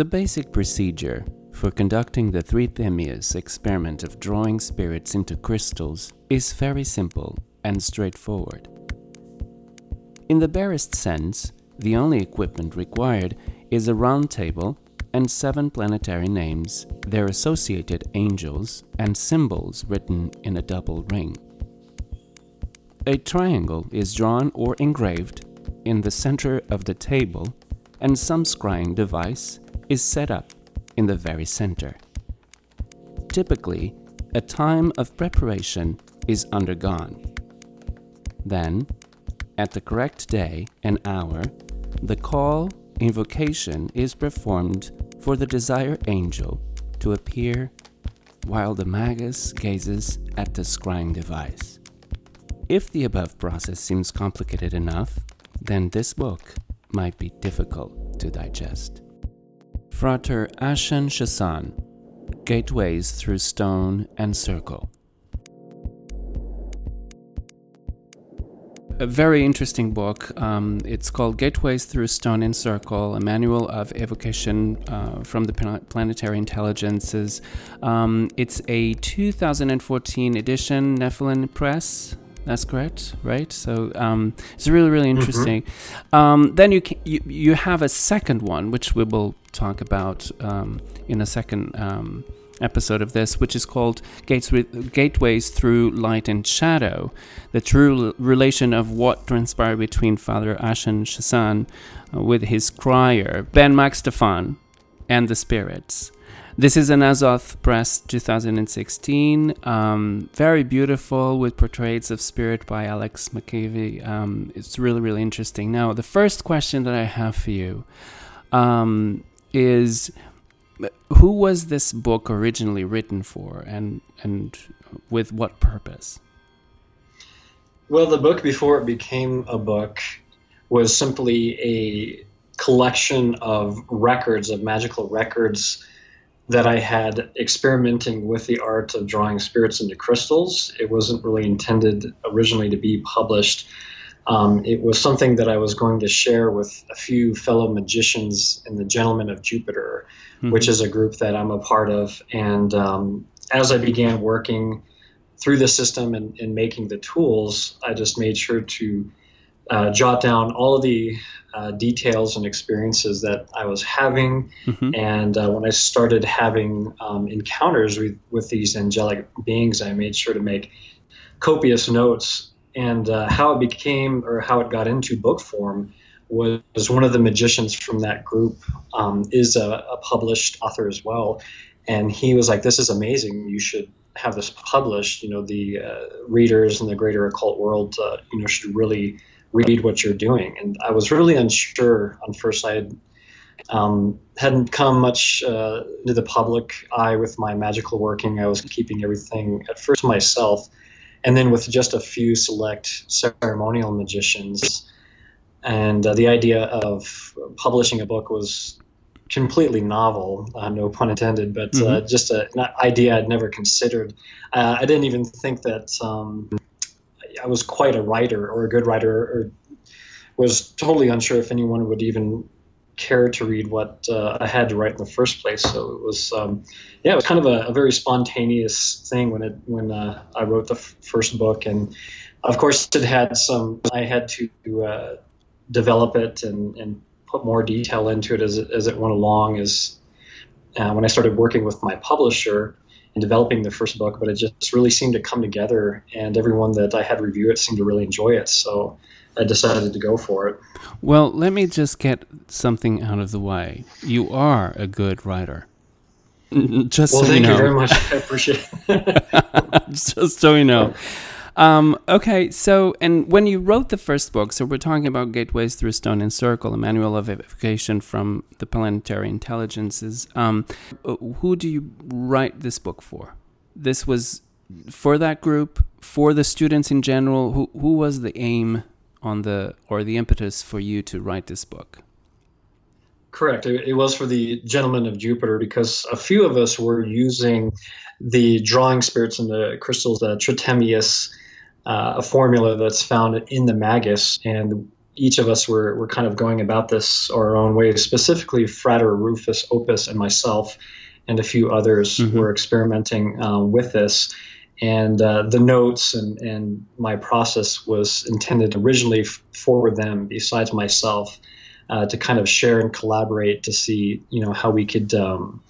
The basic procedure for conducting the Trithemius experiment of drawing spirits into crystals is very simple and straightforward. In the barest sense, the only equipment required is a round table and seven planetary names, their associated angels, and symbols written in a double ring. A triangle is drawn or engraved in the center of the table, and some scrying device is set up in the very center. Typically, a time of preparation is undergone. Then, at the correct day and hour, the call invocation is performed for the desired angel to appear while the magus gazes at the scrying device. If the above process seems complicated enough, then this book might be difficult to digest. Frater Ashen Chassan, Gateways Through Stone and Circle. a very interesting book. Um, it's called Gateways Through Stone and Circle, a manual of evocation uh, from the planetary intelligences. Um, it's a 2014 edition, Nephilim Press. That's correct, right? So um, it's really, really mm-hmm. interesting. Mm-hmm. then you, can, you you have a second one, which we will talk about um, in a second um, episode of this, which is called Gates Gateways Through Light and Shadow, the true relation of what transpired between Father Ashen Chassan uh, with his scryer, Ben MacStefan, and the spirits. This is an Azoth Press 2016. Um, very beautiful with portraits of spirit by Alex McCavey. Um, it's really, really interesting. Now, the first question that I have for you um, is who was this book originally written for and and with what purpose well the book before it became a book was simply a collection of records of magical records that I had experimenting with the art of drawing spirits into crystals. It wasn't really intended originally to be published. Um, it was something that I was going to share with a few fellow magicians in the Gentlemen of Jupiter, mm-hmm. which is a group that I'm a part of. And um, as I began working through the system and, and, making the tools, I just made sure to uh, jot down all of the uh, details and experiences that I was having. Mm-hmm. And uh, when I started having um, encounters with, with these angelic beings, I made sure to make copious notes. And uh, how it became or how it got into book form was one of the magicians from that group um, is a, a, published author as well. And he was like this is amazing. You should have this published. You know the uh, readers in the greater occult world uh, you know should really read what you're doing. And i was really unsure on first i had, um, hadn't come much uh, into the public eye with my magical working. I was keeping everything at first myself and then with just a few select ceremonial magicians and uh, the idea of publishing a book was completely novel, uh, no pun intended, but uh, mm-hmm. uh, just a, an idea I'd never considered. Uh, I didn't even think that um, I was quite a writer or a good writer, or was totally unsure if anyone would even care to read what uh, I had to write in the first place. So it was, um, yeah, it was kind of a, a, very spontaneous thing when it when uh, I wrote the f- first book, and of course it had some. I had to develop it and, and put more detail into it as it, as it went along. As uh, when I started working with my publisher and developing the first book, but it just really seemed to come together, and everyone that I had review it seemed to really enjoy it. So I decided to go for it. Well, let me just get something out of the way. You are a good writer. Just well, so thank you, know. you very much. I appreciate it. just so you know. Um, okay, so and when you wrote the first book, so we're talking about Gateways Through Stone and Circle, a manual of evocation from the planetary intelligences. Um, who do you write this book for? This was for that group, for the students in general. Who who was the aim on the or the impetus for you to write this book? Correct. It, was for the Gentlemen of Jupiter because a few of us were using the drawing spirits and the crystals, the Trithemius uh, a formula that's found in the Magus, and each of us were, were kind of going about this our own way. Specifically, Frater Rufus Opus and myself, and a few others mm-hmm. were experimenting uh, with this. And uh, the notes and, and my process was intended originally for them, besides myself, uh, to kind of share and collaborate to see, you know, how we could, um,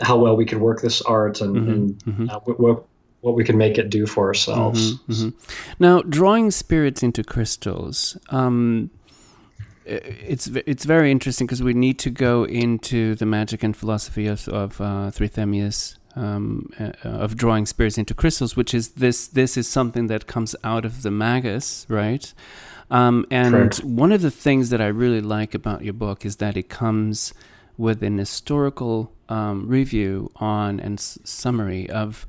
how well we could work this art and, mm-hmm. and mm-hmm. Uh, what what we can make it do for ourselves. Mm-hmm, mm-hmm. Now, drawing spirits into crystals. Um, it's it's very interesting because we need to go into the magic and philosophy of, of uh, Trithemius um, uh, of drawing spirits into crystals, which is this this is something that comes out of the magus, right? Um, and Correct. one of the things that I really like about your book is that it comes with an historical um, review on and s- summary of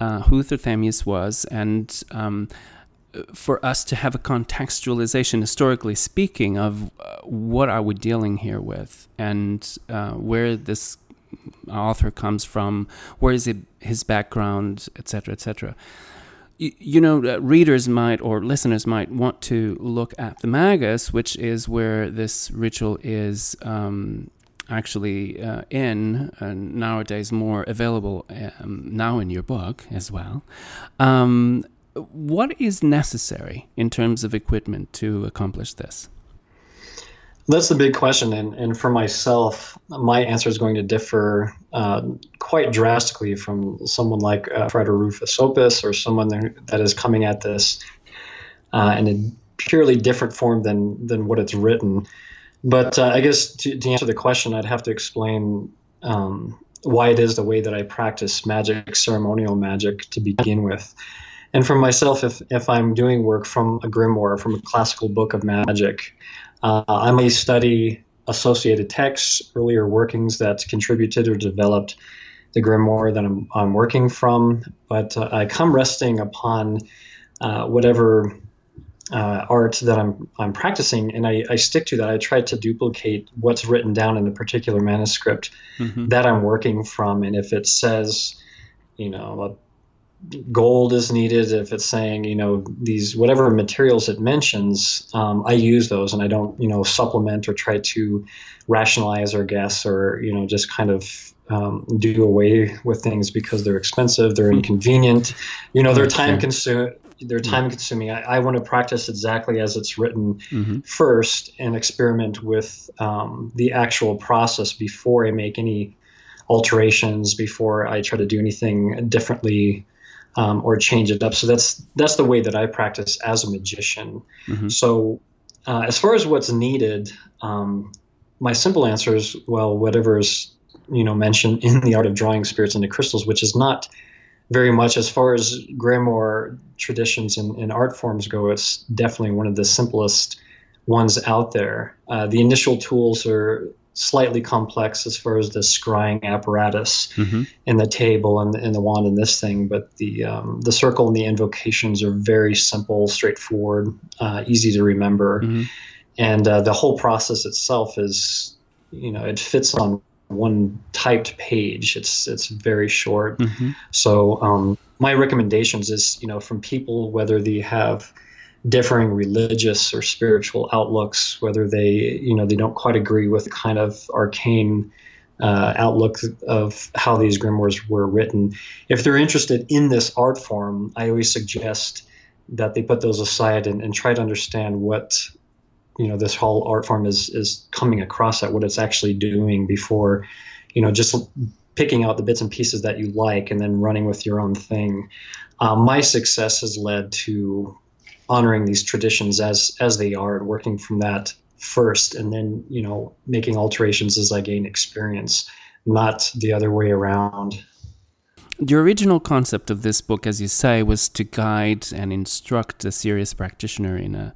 uh, who Trithemius was, and um, for us to have a contextualization, historically speaking, of uh, what are we dealing here with, and uh, where this author comes from, where is it, his background, etc., etc. You, you know, uh, readers might or listeners might want to look at the Magus, which is where this ritual is um, actually uh, in nowadays more available um, now in your book as well. Um, what is necessary in terms of equipment to accomplish this? That's the big question, and, and for myself, my answer is going to differ uh, quite drastically from someone like uh, Frater Rufus Opus or someone that is coming at this uh, in a purely different form than than what it's written. But uh, I guess to, to, answer the question, I'd have to explain um, why it is the way that I practice magic, ceremonial magic, to begin with. And for myself, if, if I'm doing work from a grimoire, from a classical book of magic, uh, I may study associated texts, earlier workings that contributed or developed the grimoire that I'm, I'm working from, but uh, I come resting upon uh, whatever uh, art that I'm I'm practicing, and I, I stick to that. I try to duplicate what's written down in the particular manuscript mm-hmm. that I'm working from, and if it says, you know, gold is needed, if it's saying, you know, these whatever materials it mentions, um, I use those, and I don't, you know, supplement or try to rationalize or guess or you know just kind of um, do away with things because they're expensive, they're hmm. inconvenient, you know, they're time consuming they're mm-hmm. time consuming. I, I, want to practice exactly as it's written mm-hmm. first and experiment with um, the actual process before I make any alterations, before I try to do anything differently um, or change it up. So that's that's the way that I practice as a magician. Mm-hmm. So uh, as far as what's needed, um, my simple answer is well, whatever is you know mentioned in the art of drawing spirits into crystals, which is not very much as far as grimoire traditions and, and, art forms go it's definitely one of the simplest ones out there uh, the initial tools are slightly complex as far as the scrying apparatus mm-hmm. and the table and the, and the wand and this thing but the um, the circle and the invocations are very simple straightforward uh, easy to remember mm-hmm. and uh, the whole process itself is you know it fits on one typed page. It's it's very short. Mm-hmm. So um, my recommendations is you know from people whether they have differing religious or spiritual outlooks, whether they you know they don't quite agree with the kind of arcane uh, outlook of how these grimoires were written. If they're interested in this art form, I always suggest that they put those aside and, and try to understand what you know this whole art form is is coming across at what it's actually doing before you know just picking out the bits and pieces that you like and then running with your own thing um, my success has led to honoring these traditions as as they are and working from that first and then you know making alterations as i gain experience not the other way around. The original concept of this book as you say was to guide and instruct a serious practitioner in a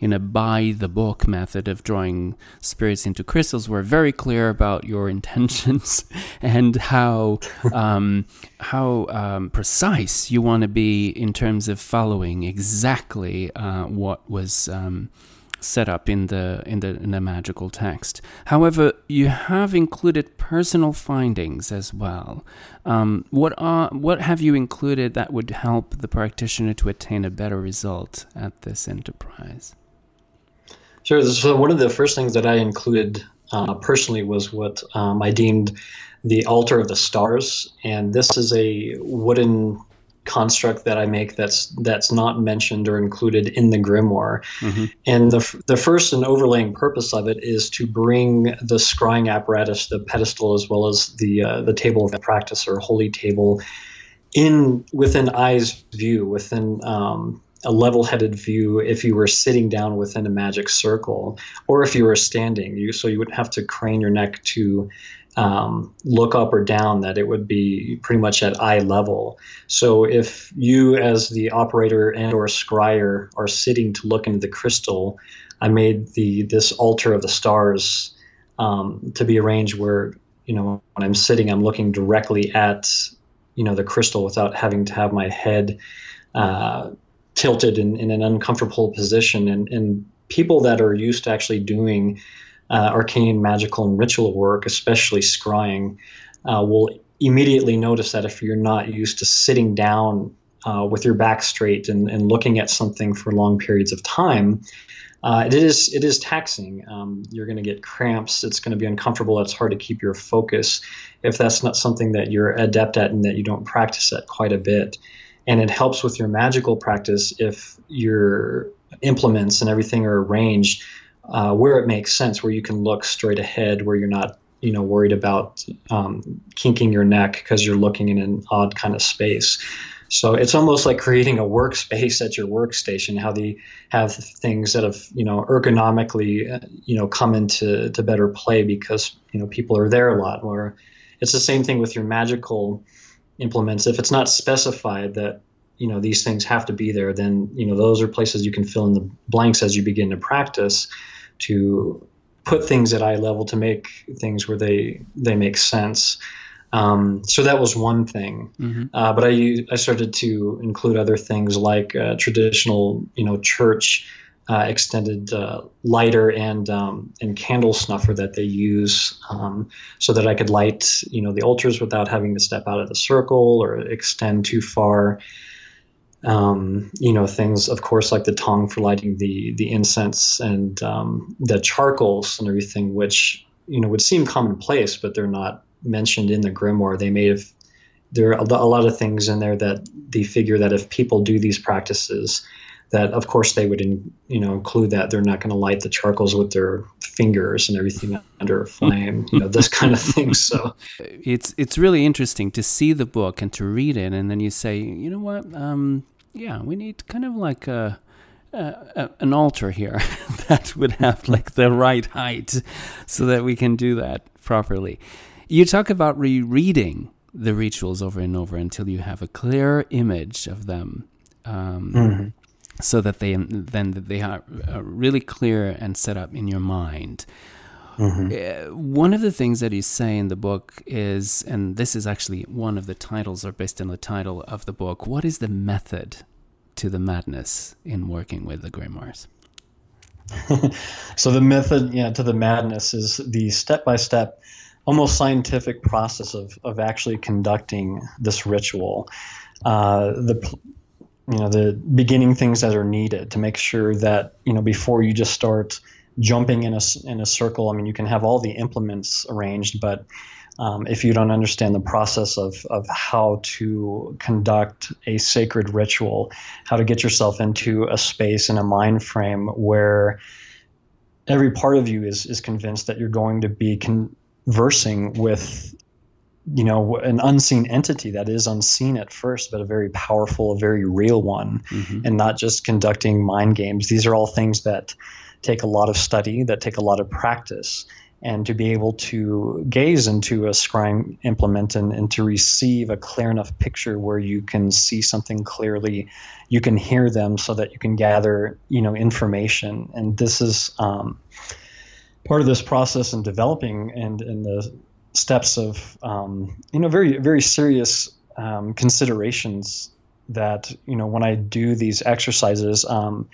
in a by the book method of drawing spirits into crystals were very clear about your intentions and how um, how um, precise you want to be in terms of following exactly uh, what was um, set up in the in the in the magical text. However, you have included personal findings as well. Um, what are what have you included that would help the practitioner to attain a better result at this enterprise? Sure. So one of the first things that I included uh, personally was what um, I deemed the altar of the stars, and this is a wooden construct that I make that's that's not mentioned or included in the grimoire. Mm-hmm. And the the first and overlaying purpose of it is to bring the scrying apparatus, the pedestal, as well as the uh, the table of practice or holy table, in within eyes view, within um, a level-headed view if you were sitting down within a magic circle or if you were standing. You so you wouldn't have to crane your neck to um, look up or down that it would be pretty much at eye level. So if you as the operator and or scryer are sitting to look into the crystal i made the this altar of the stars um, to be arranged where you know when i'm sitting i'm looking directly at you know the crystal without having to have my head uh, tilted in, in an uncomfortable position. And, and people that are used to actually doing uh, arcane, magical, and ritual work, especially scrying, uh, will immediately notice that if you're not used to sitting down uh, with your back straight and, and looking at something for long periods of time, uh, it is it is taxing. Um, you're going to get cramps. It's going to be uncomfortable. It's hard to keep your focus if that's not something that you're adept at and that you don't practice at quite a bit and it helps with your magical practice if your implements and everything are arranged uh, where it makes sense, where you can look straight ahead, where you're not you know worried about um, kinking your neck because you're looking in an odd kind of space. So it's almost like creating a workspace at your workstation. How they have things that have you know ergonomically uh, you know come into to better play because you know people are there a lot. Where it's the same thing with your magical implements if it's not specified that you know these things have to be there then you know those are places you can fill in the blanks as you begin to practice to put things at eye level to make things where they they make sense um, so that was one thing mm-hmm. uh, but I, I started to include other things like uh, traditional you know church uh, extended uh, lighter and um, and candle snuffer that they use, um, so that I could light you know the altars without having to step out of the circle or extend too far. Um, you know things, of course, like the tongue for lighting the the incense and um, the charcoals and everything, which you know would seem commonplace, but they're not mentioned in the grimoire. They may have there are a lot of things in there that they figure that if people do these practices that of course they would in, you know include that they're not going to light the charcoals with their fingers and everything under a flame you know this kind of thing so. It's it's really interesting to see the book and to read it and then you say you know what? Um, yeah we need kind of like a, a an altar here that would have like the right height so that we can do that properly. You talk about rereading the rituals over and over until you have a clear image of them. Um, mm-hmm so that they then they are really clear and set up in your mind. Mm-hmm. Uh, one of the things that you say in the book is, and this is actually one of the titles or based on the title of the book, what is the method to the madness in working with the grimoires? so the method yeah, to the madness is the step by step, almost scientific process of, of actually conducting this ritual. Uh, the you know the beginning things that are needed to make sure that you know before you just start jumping in a in a circle. I mean, you can have all the implements arranged, but um, if you don't understand the process of, of how to conduct a sacred ritual, how to get yourself into a space and a mind frame where every part of you is, is convinced that you're going to be conversing with you know an unseen entity that is unseen at first but a very powerful a very real one mm-hmm. and not just conducting mind games these are all things that take a lot of study that take a lot of practice and to be able to gaze into a scrying implement and, and to receive a clear enough picture where you can see something clearly you can hear them so that you can gather you know information and this is um, part of this process in developing and in the steps of um, you know very very serious um, considerations that you know when I do these exercises, um,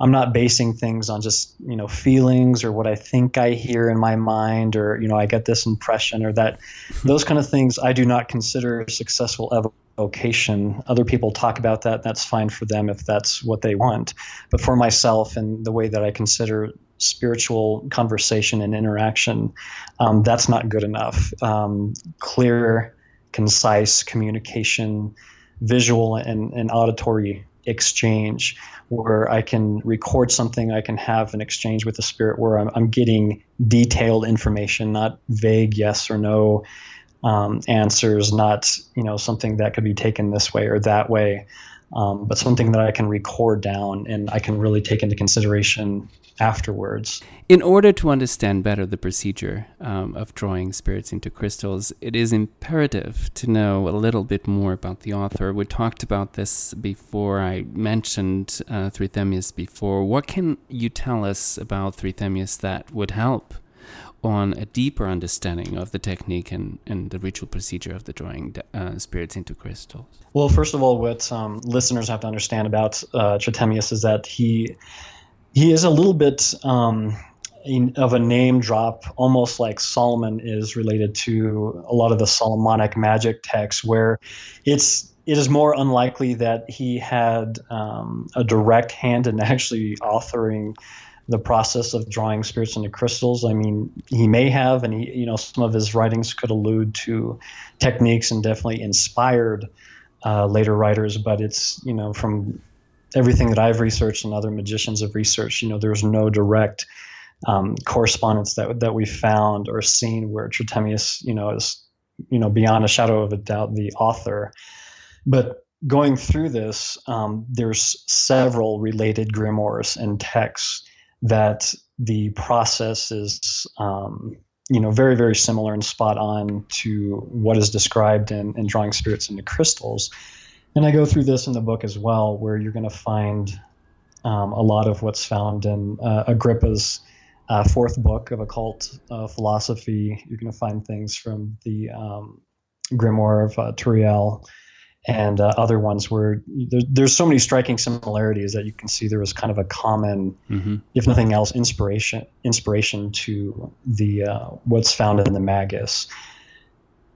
I'm not basing things on just you know feelings or what I think I hear in my mind or you know I get this impression or that those kind of things I do not consider successful evocation. Other people talk about that. That's fine for them if that's what they want. But for myself and the way that I consider spiritual conversation and interaction, um, that's not good enough. Um, clear, concise communication, visual and, and auditory exchange where I can record something, I can have an exchange with the spirit where I'm, I'm getting detailed information, not vague yes or no um, answers, not you know something that could be taken this way or that way, um, but something that I can record down and I can really take into consideration afterwards. In order to understand better the procedure um, of drawing spirits into crystals, it is imperative to know a little bit more about the author. We talked about this before. I mentioned uh, before. What can you tell us about Trithemius that would help on a deeper understanding of the technique and, and the ritual procedure of the drawing uh, spirits into crystals? Well, first of all, what um, listeners have to understand about uh, Trithemius is that he he is a little bit um, of a name drop, almost like Solomon is related to a lot of the Solomonic magic texts, where it's it is more unlikely that he had um, a direct hand in actually authoring the process of drawing spirits into crystals. I mean, he may have, and he, you know, some of his writings could allude to techniques and definitely inspired uh, later writers. But it's, you know, from everything that I've researched and other magicians have researched, you know, there's no direct um, correspondence that that we found or seen where Trithemius, you know, is, you know, beyond a shadow of a doubt the author. But going through this, um, there's several related grimoires and texts that the process is um, you know very very similar and spot on to what is described in, in drawing spirits into crystals. And i go through this in the book as well where you're going to find um, a lot of what's found in uh, agrippa's uh, fourth book of occult uh, philosophy. You're going to find things from the um, grimoire of uh, turiel and uh, other ones where there, there's so many striking similarities that you can see there was kind of a common, mm-hmm. if nothing else, inspiration inspiration to the uh, what's found in the Magus.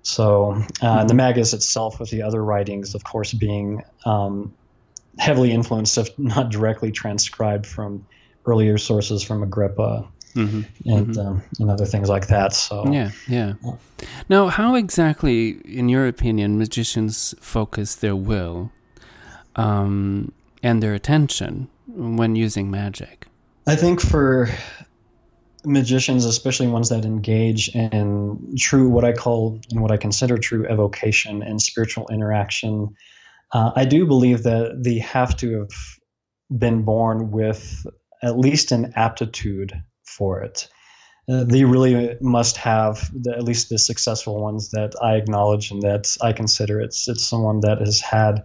So uh, mm-hmm. the Magus itself, with the other writings, of course, being um, heavily influenced, if not directly transcribed from earlier sources from Agrippa mm-hmm. and mm-hmm. Um, and other things like that. So yeah, yeah. Now, how exactly, in your opinion, magicians focus their will um, and their attention when using magic? I think for magicians, especially ones that engage in true, what I call and what I consider true evocation and spiritual interaction, uh, I do believe that they have to have been born with at least an aptitude for it. Uh, they really must have the, at least the successful ones that I acknowledge and that I consider. It's it's someone that has had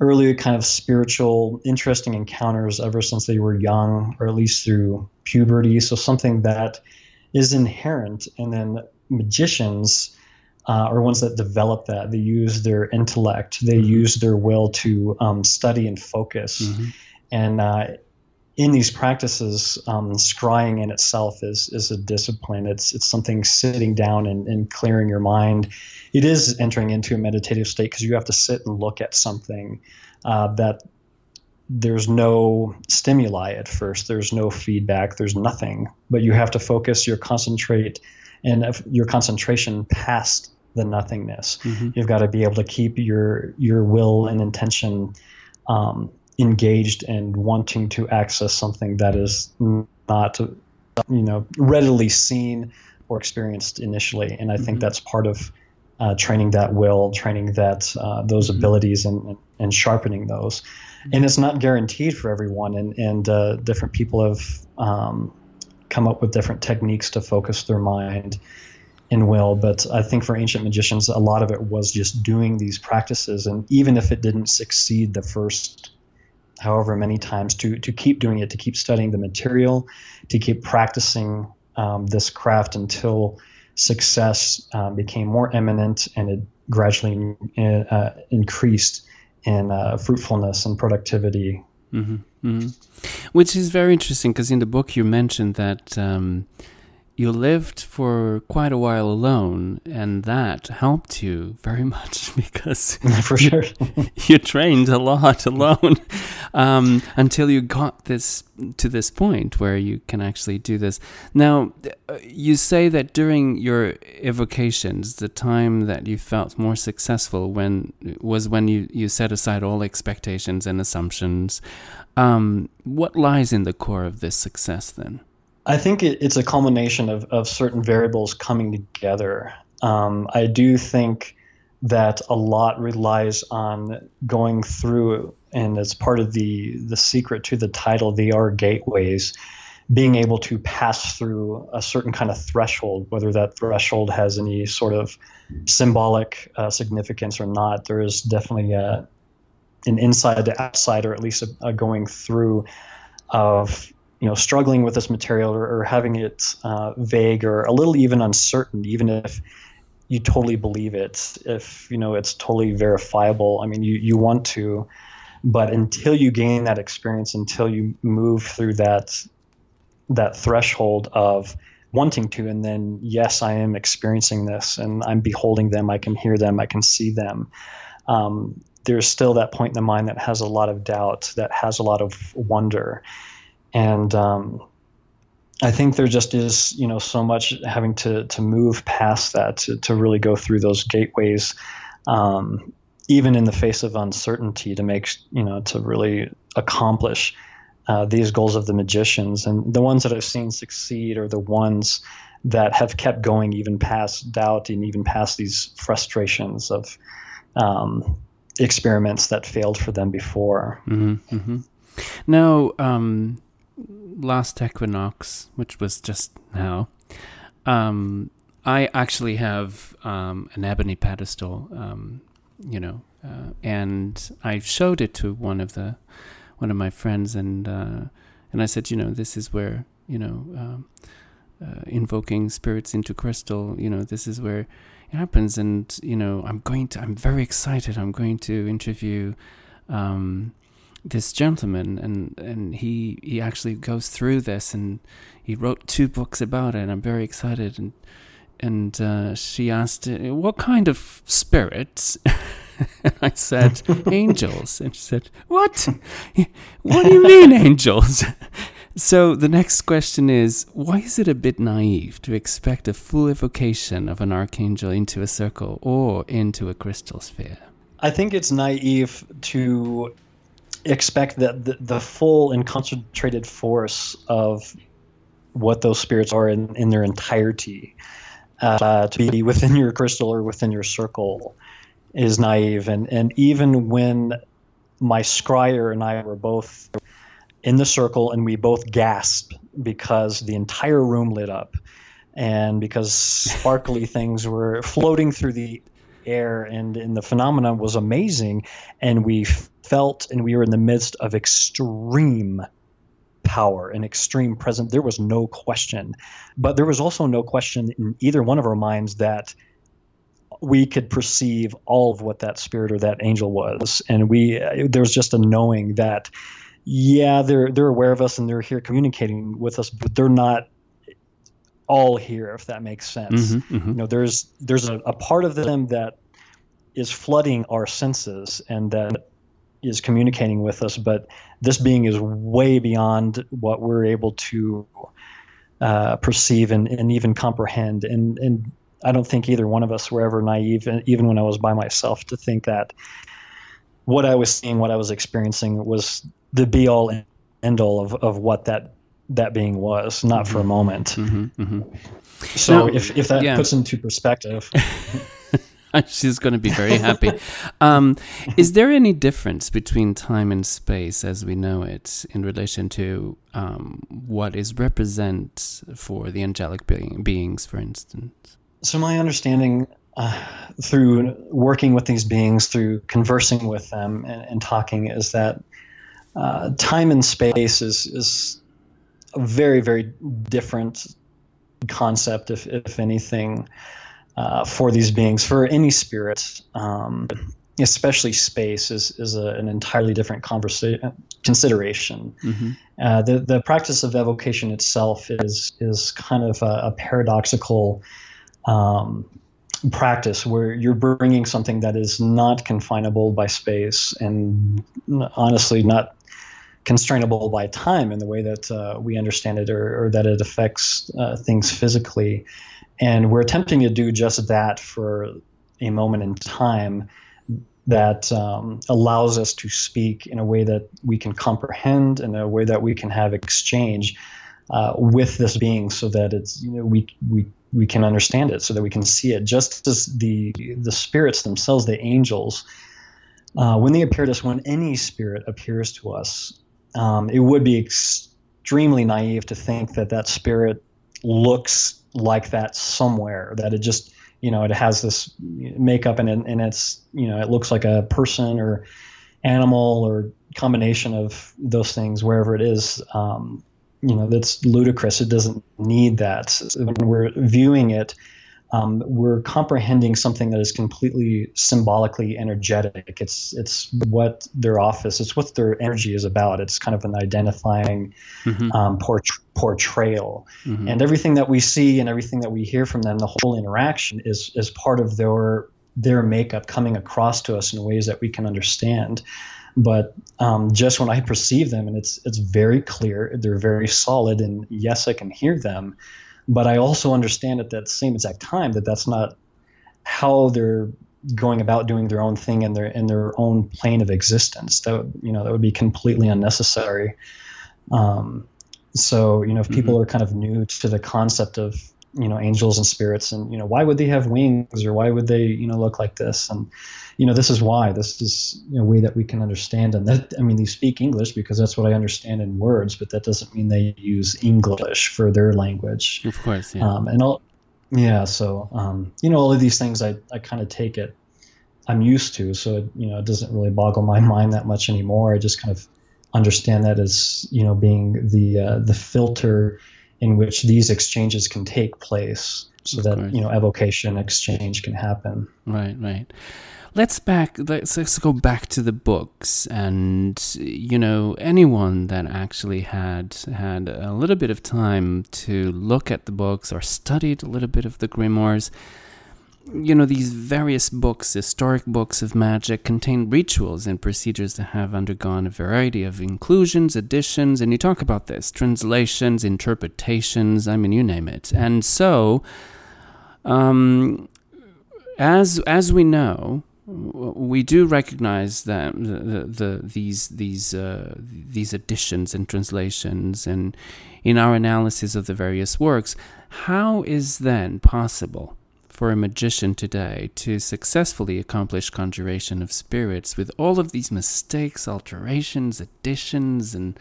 early kind of spiritual, interesting encounters ever since they were young, or at least through puberty. So something that is inherent, and then magicians. Uh, are ones that develop that. They use their intellect. They mm-hmm. use their will to um, study and focus. Mm-hmm. And uh, in these practices, um, scrying in itself is is a discipline. It's it's something sitting down and, and clearing your mind. It is entering into a meditative state because you have to sit and look at something uh, that there's no stimuli at first. There's no feedback. There's nothing. But you have to focus your concentrate and your concentration past the nothingness. Mm-hmm. You've got to be able to keep your your will and intention um, engaged and wanting to access something that is not, you know, readily seen or experienced initially. And I think mm-hmm. that's part of uh, training that will, training that uh, those mm-hmm. abilities, and, and sharpening those. Mm-hmm. And it's not guaranteed for everyone, and and uh, different people have um, come up with different techniques to focus their mind and will. But I think for ancient magicians, a lot of it was just doing these practices, and even if it didn't succeed the first however many times to to keep doing it, to keep studying the material, to keep practicing um, this craft until success um, became more eminent and it gradually uh, increased in uh, fruitfulness and productivity. Mm-hmm, mm-hmm. Which is very interesting because in the book you mentioned that um, you lived for quite a while alone, and that helped you very much because for sure you trained a lot alone um, until you got this to this point where you can actually do this. Now, uh, you say that during your evocations, the time that you felt more successful when was when you you set aside all expectations and assumptions. Um, what lies in the core of this success then? I think it, it's a culmination of, of certain variables coming together. Um, I do think that a lot relies on going through, and as part of the the secret to the title, the R gateways, being able to pass through a certain kind of threshold, whether that threshold has any sort of symbolic uh, significance or not. There is definitely a, an inside to outside, or at least a, a going through of you know struggling with this material or, or having it uh, vague or a little even uncertain even if you totally believe it if you know it's totally verifiable. I mean you, you want to but until you gain that experience until you move through that that threshold of wanting to and then yes i am experiencing this and i'm beholding them i can hear them i can see them um, there's still that point in the mind that has a lot of doubt that has a lot of wonder and um, I think there just is you know so much having to to move past that to to really go through those gateways, um, even in the face of uncertainty, to make you know to really accomplish uh, these goals of the magicians and the ones that I've seen succeed are the ones that have kept going even past doubt and even past these frustrations of um, experiments that failed for them before. Mm-hmm, mm-hmm. Now, um, last equinox, which was just now, um, I actually have um, an ebony pedestal, um, you know, uh, and I showed it to one of the one of my friends, and uh, and I said, you know, this is where you know, um, uh, invoking spirits into crystal, you know, this is where it happens, and you know, I'm going to, I'm very excited. I'm going to interview. Um, this gentleman and and he he actually goes through this and he wrote two books about it and I'm very excited and and uh, she asked what kind of spirits? And I said angels. And she said what? What do you mean angels? So the next question is why is it a bit naive to expect a full evocation of an archangel into a circle or into a crystal sphere? I think it's naive to expect that the, the full and concentrated force of what those spirits are in, in their entirety uh, to be within your crystal or within your circle is naive. And, and even when my scryer and I were both in the circle and we both gasped because the entire room lit up and because sparkly things were floating through the air and, and the phenomenon was amazing. And we felt and we were in the midst of extreme power and extreme presence there was no question. But there was also no question in either one of our minds that we could perceive all of what that spirit or that angel was. And we uh, there was just a knowing that yeah they're they're aware of us and they're here communicating with us but they're not all here, if that makes sense. Mm-hmm, mm-hmm. You know, there's there's a, a part of them that is flooding our senses and that is communicating with us, but this being is way beyond what we're able to uh, perceive and, and even comprehend. And and I don't think either one of us were ever naive, even when I was by myself, to think that what I was seeing, what I was experiencing, was the be all and end all of, of what that that being was, not for a mm-hmm. moment. Mm-hmm, mm-hmm. So now, if, if that yeah. puts into perspective. She's going to be very happy. um, is there any difference between time and space as we know it in relation to um, what is represent for the angelic being, beings, for instance? So my understanding uh, through working with these beings, through conversing with them and, and talking, is that uh, time and space is is a very very different concept, if if anything, uh, for these beings. For any spirit, um, especially space, is is a, an entirely different conversation consideration. Mm-hmm. Uh, the the practice of evocation itself is is kind of a, a paradoxical um, practice where you're bringing something that is not confinable by space and honestly not constrainable by time in the way that uh, we understand it or, or that it affects uh, things physically. And we're attempting to do just that for a moment in time that um, allows us to speak in a way that we can comprehend, in a way that we can have exchange uh, with this being, so that it's you know we we we can understand it, so that we can see it. Just as the the spirits themselves, the angels, uh, when they appear to us, when any spirit appears to us, um, it would be extremely naive to think that that spirit looks like that somewhere. That it just you know it has this makeup and and it's you know it looks like a person or animal or combination of those things wherever it is um, you know that's ludicrous it doesn't need that when we're viewing it um, we're comprehending something that is completely symbolically energetic. It's it's what their office, it's what their energy is about. It's kind of an identifying mm-hmm. um, port- portrayal, mm-hmm. and everything that we see and everything that we hear from them, the whole interaction is is part of their their makeup coming across to us in ways that we can understand. But um, just when I perceive them, and it's it's very clear, they're very solid, and yes, I can hear them but I also understand at that same exact time that that's not how they're going about doing their own thing in their in their own plane of existence. That would, you know that would be completely unnecessary. Um, so you know if people mm-hmm. are kind of new to the concept of you know angels and spirits and you know why would they have wings or why would they you know look like this? And you know this is why this is a way that we can understand and that i mean they speak english because that's what i understand in words but that doesn't mean they use english for their language. Of course yeah. Um, and all yeah so um, you know all of these things i, I kind of take it i'm used to so it, you know it doesn't really boggle my mind that much anymore. I just kind of understand that as you know being the uh, the filter in which these exchanges can take place so that you know evocation exchange can happen. Right right. Let's back let's, let's go back to the books. And you know anyone that actually had had a little bit of time to look at the books or studied a little bit of the grimoires you know, these various books, historic books of magic, contain rituals and procedures that have undergone a variety of inclusions, additions, and you talk about this translations, interpretations, I mean, you name it. And so, um, as, as we know, we do recognize that the, the, the these these uh, these additions and translations, and in our analysis of the various works, how is then possible for a magician today to successfully accomplish conjuration of spirits with all of these mistakes, alterations, additions, and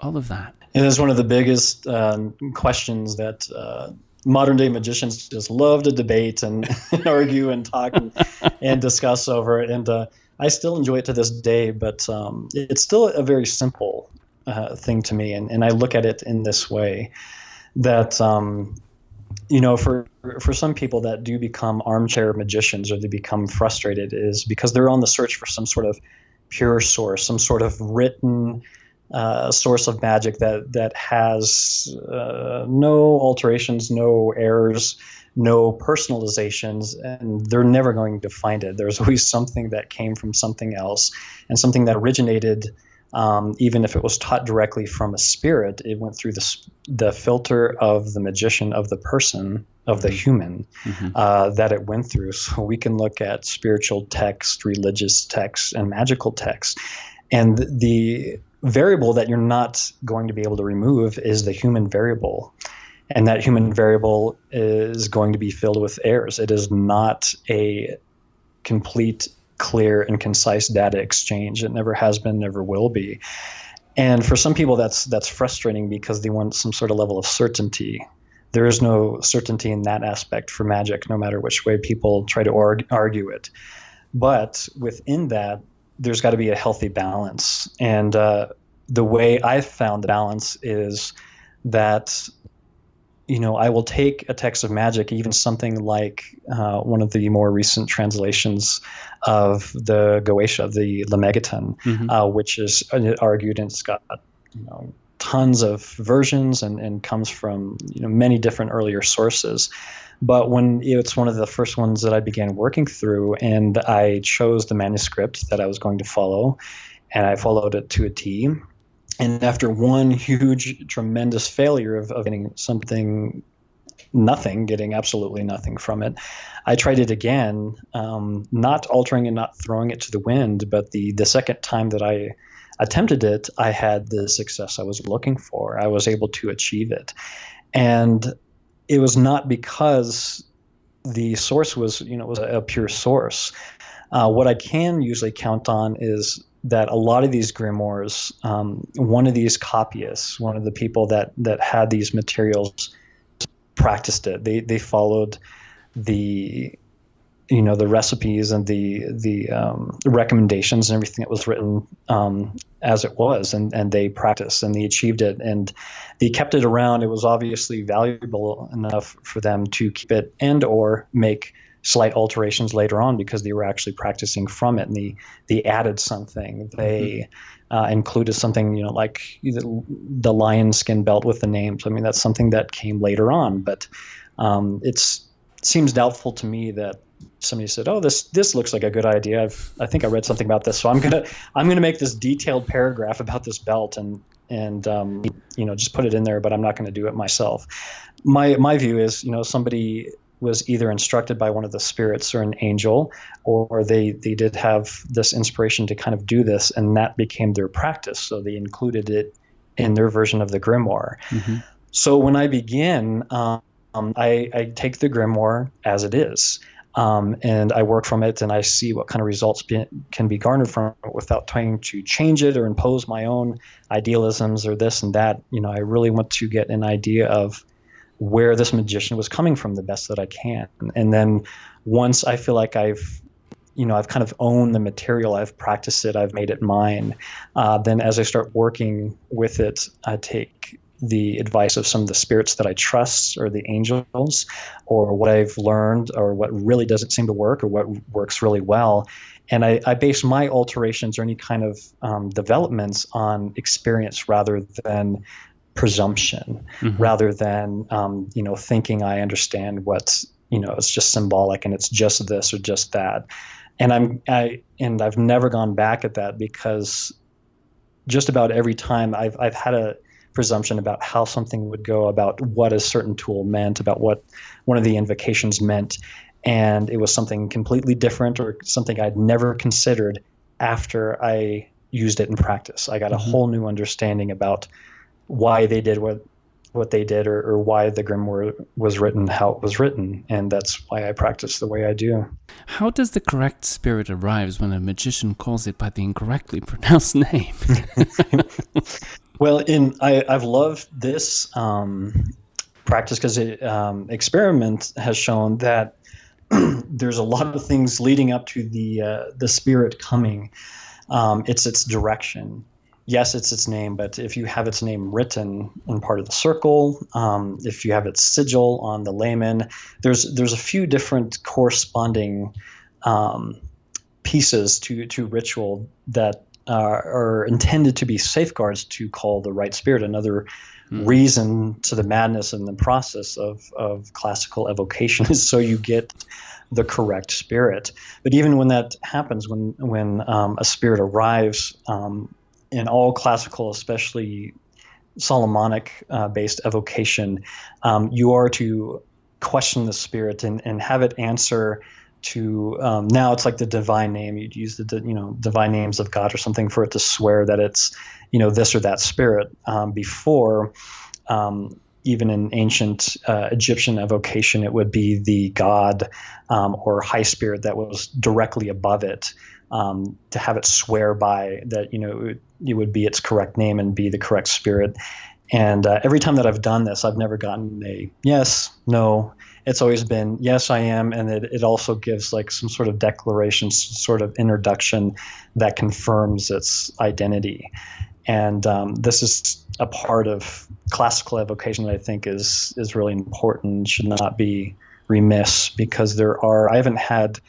all of that? It is one of the biggest um, questions that uh, modern day magicians just love to debate and argue and talk and, and, discuss over. And uh, I still enjoy it to this day, but um, it's still a very simple uh, thing to me. And, and I look at it in this way that um, you know, for for some people that do become armchair magicians or they become frustrated is because they're on the search for some sort of pure source, some sort of written uh, source of magic that that has uh, no alterations, no errors, no personalizations, and they're never going to find it. There's always something that came from something else, and something that originated um, even if it was taught directly from a spirit, it went through the, the filter of the magician, of the person, of the mm-hmm. human mm-hmm. uh, that it went through. So we can look at spiritual text, religious text, and magical text. And the variable that you're not going to be able to remove is the human variable. And that human variable is going to be filled with errors. It is not a complete clear and concise data exchange. It never has been, never will be. And for some people, that's that's frustrating because they want some sort of level of certainty. There is no certainty in that aspect for magic, no matter which way people try to arg- argue it. But within that, there's got to be a healthy balance. And uh, the way I've found the balance is that you know, I will take a text of magic, even something like uh, one of the more recent translations of the Goetia, the Lemegeton, mm-hmm. uh, which is uh, argued and it's got you know tons of versions and, and comes from you know many different earlier sources. But when it's one of the first ones that I began working through, and I chose the manuscript that I was going to follow, and I followed it to a T and after one huge, tremendous failure of, of getting something, nothing, getting absolutely nothing from it, I tried it again, um, not altering and not throwing it to the wind. But the, the second time that I attempted it, I had the success I was looking for. I was able to achieve it. And it was not because the source was, you know, was a, a pure source. Uh, what I can usually count on is that a lot of these grimoires, um, one of these copyists, one of the people that that had these materials, practiced it. They they followed the you know the recipes and the the um, recommendations and everything that was written um, as it was and and they practiced and they achieved it and they kept it around it was obviously valuable enough for them to keep it and or make slight alterations later on because they were actually practicing from it and they, they added something. They mm-hmm. uh, included something, you know, like the, the lion skin belt with the names. I mean, that's something that came later on, but um, it seems doubtful to me that somebody said, "Oh, this this looks like a good idea. I've, I think I read something about this, so I'm gonna I'm gonna make this detailed paragraph about this belt and and um, you know just put it in there, but I'm not going to do it myself." My my view is, you know, somebody was either instructed by one of the spirits or an angel, or they, they did have this inspiration to kind of do this, and that became their practice. So they included it in their version of the grimoire. Mm-hmm. So when I begin, um, I, I, take the grimoire as it is. Um, and I work from it and I see what kind of results be, can be garnered from it without trying to change it or impose my own idealisms or this and that. You know, I really want to get an idea of where this magician was coming from the best that I can. And then once I feel like I've you know, I've kind of owned the material, I've practiced it, I've made it mine. Uh, then, as I start working with it, I take the advice of some of the spirits that I trust, or the angels, or what I've learned, or what really doesn't seem to work, or what works really well. And I, I base my alterations or any kind of um, developments on experience rather than presumption mm-hmm. rather than um, you know thinking I understand what's you know it's just symbolic and it's just this or just that and I'm I and I've never gone back at that because just about every time I've I've had a presumption about how something would go about what a certain tool meant about what one of the invocations meant and it was something completely different or something I'd never considered after I used it in practice I got a mm-hmm. whole new understanding about why they did what what they did or, or why the grimoire was written how it was written. And that's why i practice the way i do. How does the correct spirit arrives when a magician calls it by the incorrectly pronounced name? Well in I, i've loved this um, practice because um, experiment has shown that there's a lot of things leading up to the uh, the spirit coming. Um, it's its direction yes, it's its name, but if you have its name written in part of the circle, um, if you have its sigil on the lamen, there's there's a few different corresponding um, pieces to to ritual that uh, are intended to be safeguards to call the right spirit. Another mm. reason to the madness in the process of of classical evocation is so you get the correct spirit. But even when that happens, when when um, a spirit arrives, um, in all classical, especially Solomonic uh, based evocation, um, you are to question the spirit and, and have it answer to um, now it's like the divine name. You'd use the you know divine names of god or something for it to swear that it's you know this or that spirit. Um, before um, even in ancient uh, Egyptian evocation, it would be the god um, or high spirit that was directly above it um, to have it swear by that you know it would be its correct name and be the correct spirit. And uh, every time that I've done this, I've never gotten a yes, no. It's always been yes, I am, and it, it also gives like some sort of declaration, sort of introduction that confirms its identity. And um, this is a part of classical evocation that I think is is really important. Should not be remiss because there are. I haven't had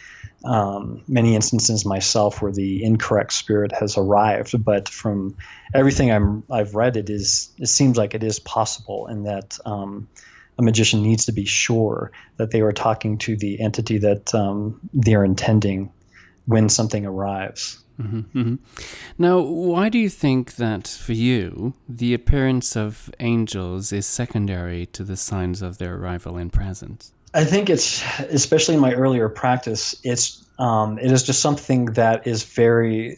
um, many instances myself where the incorrect spirit has arrived, but from everything I'm I've read, it is it seems like it is possible, and that um, a magician needs to be sure that they are talking to the entity that um, they're intending when something arrives. Mm-hmm, mm-hmm. Now, why do you think that for you, the appearance of angels is secondary to the signs of their arrival and presence? I think it's, especially in my earlier practice, it's um, it is just something that is very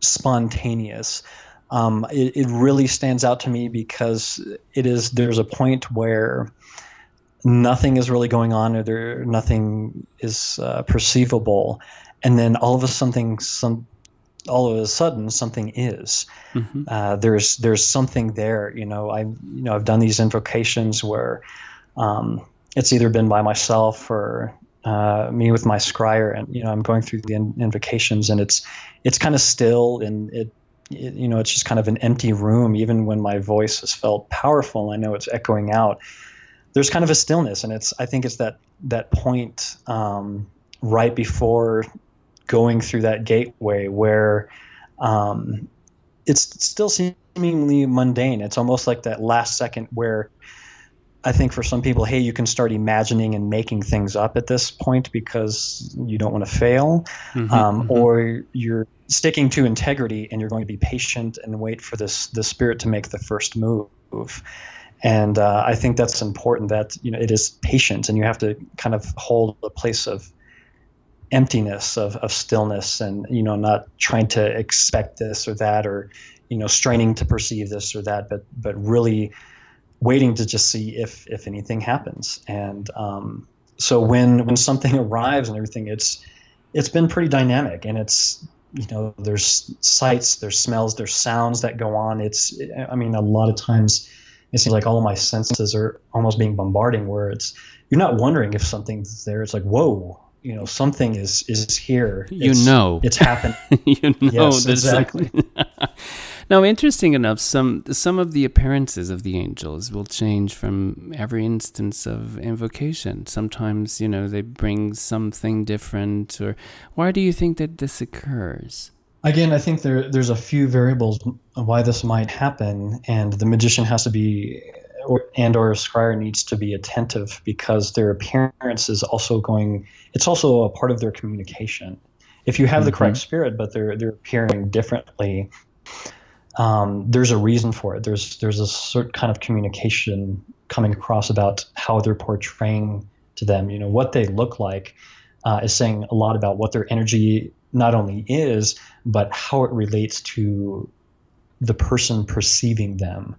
spontaneous. Um, it, it really stands out to me because it is there's a point where nothing is really going on or there nothing is uh, perceivable and then all of a sudden some all of a sudden something is mm-hmm. uh, there's there's something there you know i you know i've done these invocations where um, it's either been by myself or uh, me with my scryer and you know i'm going through the in- invocations and it's it's kind of still and it, it, you know it's just kind of an empty room even when my voice has felt powerful i know it's echoing out there's kind of a stillness and it's i think it's that that point um, right before going through that gateway where um, it's still seemingly mundane. It's almost like that last second where I think for some people, hey, you can start imagining and making things up at this point because you don't want to fail, mm-hmm, um, mm-hmm. or you're sticking to integrity and you're going to be patient and wait for this the spirit to make the first move. And uh, I think that's important. That you know it is patient, and you have to kind of hold a place of emptiness of, of stillness and you know not trying to expect this or that or you know straining to perceive this or that but but really waiting to just see if if anything happens and um, so when when something arrives and everything it's it's been pretty dynamic and it's you know there's sights there's smells there's sounds that go on it's i mean a lot of times it seems like all of my senses are almost being bombarding where it's you're not wondering if something's there it's like whoa you know something is is here. You it's, know, it's happened. you know, yes, exactly. now, interesting enough, some some of the appearances of the angels will change from every instance of invocation. Sometimes, you know, they bring something different. Or why do you think that this occurs? Again, I think there there's a few variables why this might happen, and the magician has to be or, and or a scryer needs to be attentive because their appearance is also going it's also a part of their communication if you have mm-hmm. the correct spirit but they're they're appearing differently um, there's a reason for it. There's there's a certain kind of communication coming across about how they're portraying to them. You know what they look like uh, is saying a lot about what their energy not only is but how it relates to the person perceiving them.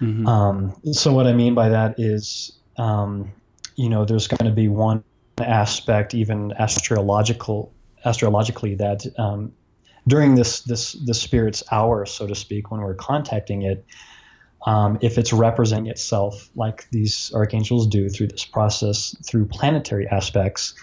Mm-hmm. Um, so what I mean by that is, um, you know, there's going to be one aspect, even astrological, astrologically, that um, during this this the spirit's hour, so to speak, when we're contacting it, um, if it's representing itself like these archangels do through this process through planetary aspects,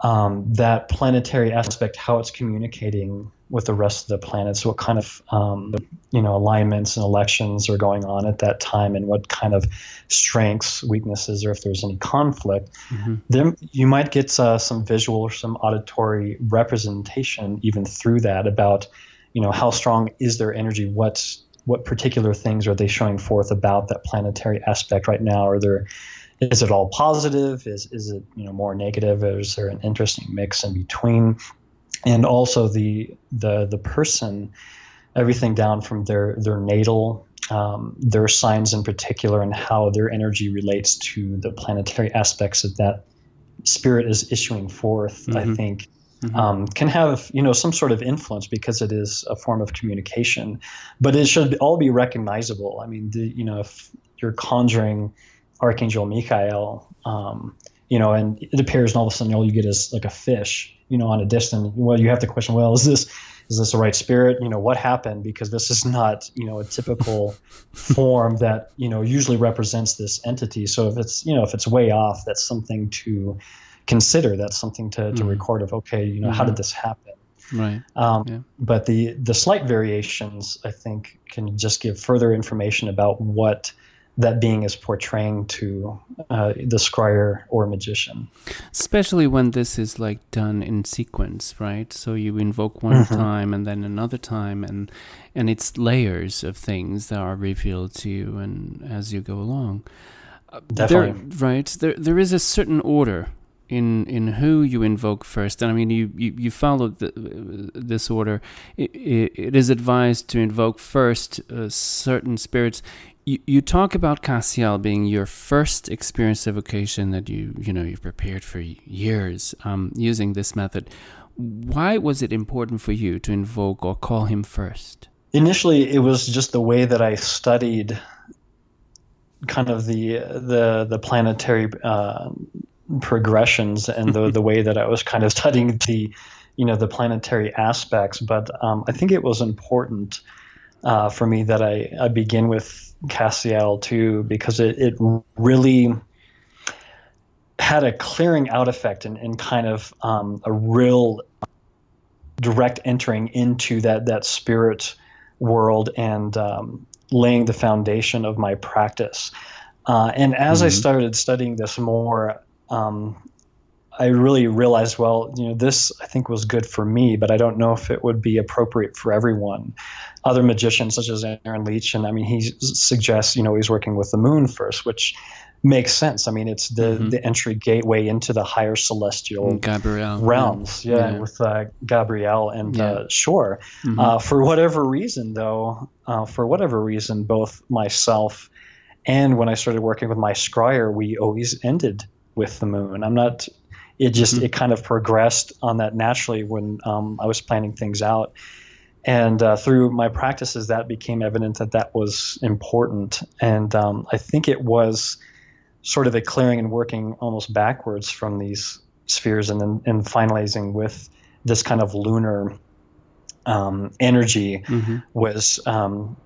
um, that planetary aspect, how it's communicating with the rest of the planets, what kind of um, you know alignments and elections are going on at that time, and what kind of strengths, weaknesses, or if there's any conflict. Mm-hmm. Then you might get uh, some visual or some auditory representation even through that about you know how strong is their energy, what what particular things are they showing forth about that planetary aspect right now? Are there is it all positive? Is is it you know more negative? Is there an interesting mix in between? And also the the the person, everything down from their their natal, um, their signs in particular, and how their energy relates to the planetary aspects that that spirit is issuing forth. Mm-hmm. I think. Mm-hmm. Um, can have you know some sort of influence because it is a form of communication, but it should all be recognizable. I mean, the, you know, if you're conjuring Archangel Michael, um, you know, and it appears, and all of a sudden all you get is like a fish, you know, on a distance. Well, you have to question, well, is this is this the right spirit? You know, what happened? Because this is not, you know, a typical form that you know usually represents this entity. So if it's, you know, if it's way off, that's something to consider. That's something to, to mm-hmm. record of, okay, you know, mm-hmm. how did this happen? Right. Um, yeah. But the the slight variations, I think, can just give further information about what that being is portraying to uh, the scryer or magician. Especially when this is like done in sequence, right? So you invoke one mm-hmm. time and then another time, and and it's layers of things that are revealed to you, and as you go along. Uh, Definitely. There, right. There there is a certain order in in who you invoke first. And I mean, you you, you follow the, this order. It, it, it is advised to invoke first uh, certain spirits you, you talk about Cassiel being your first experience of vocation that you you know you've prepared for years um, using this method. Why was it important for you to invoke or call him first? Initially, it was just the way that I studied kind of the the the planetary uh, progressions and the the way that I was kind of studying the you know the planetary aspects. But um, I think it was important uh, for me that I, I begin with Cassiel too because it, it really had a clearing out effect and, and kind of um, a real direct entering into that that spirit world and um, laying the foundation of my practice. Uh, and as mm-hmm. I started studying this more, um, I really realized, well, you know, this I think was good for me, but I don't know if it would be appropriate for everyone. Other magicians, such as Aaron Leitch, and I mean, he suggests, you know, he's working with the moon first, which makes sense. I mean, it's the mm-hmm. the entry gateway into the higher celestial Gabriel realms. Yeah, yeah. with uh, Gabriel and yeah. uh, Shore. Mm-hmm. Uh, for whatever reason, though, uh, for whatever reason, both myself and when I started working with my scryer, we always ended with the moon. I'm not it just mm-hmm. it kind of progressed on that naturally when um, I was planning things out. And uh, through my practices, that became evident that that was important. And um, I think it was sort of a clearing and working almost backwards from these spheres and then and finalizing with this kind of lunar um, energy mm-hmm. was um,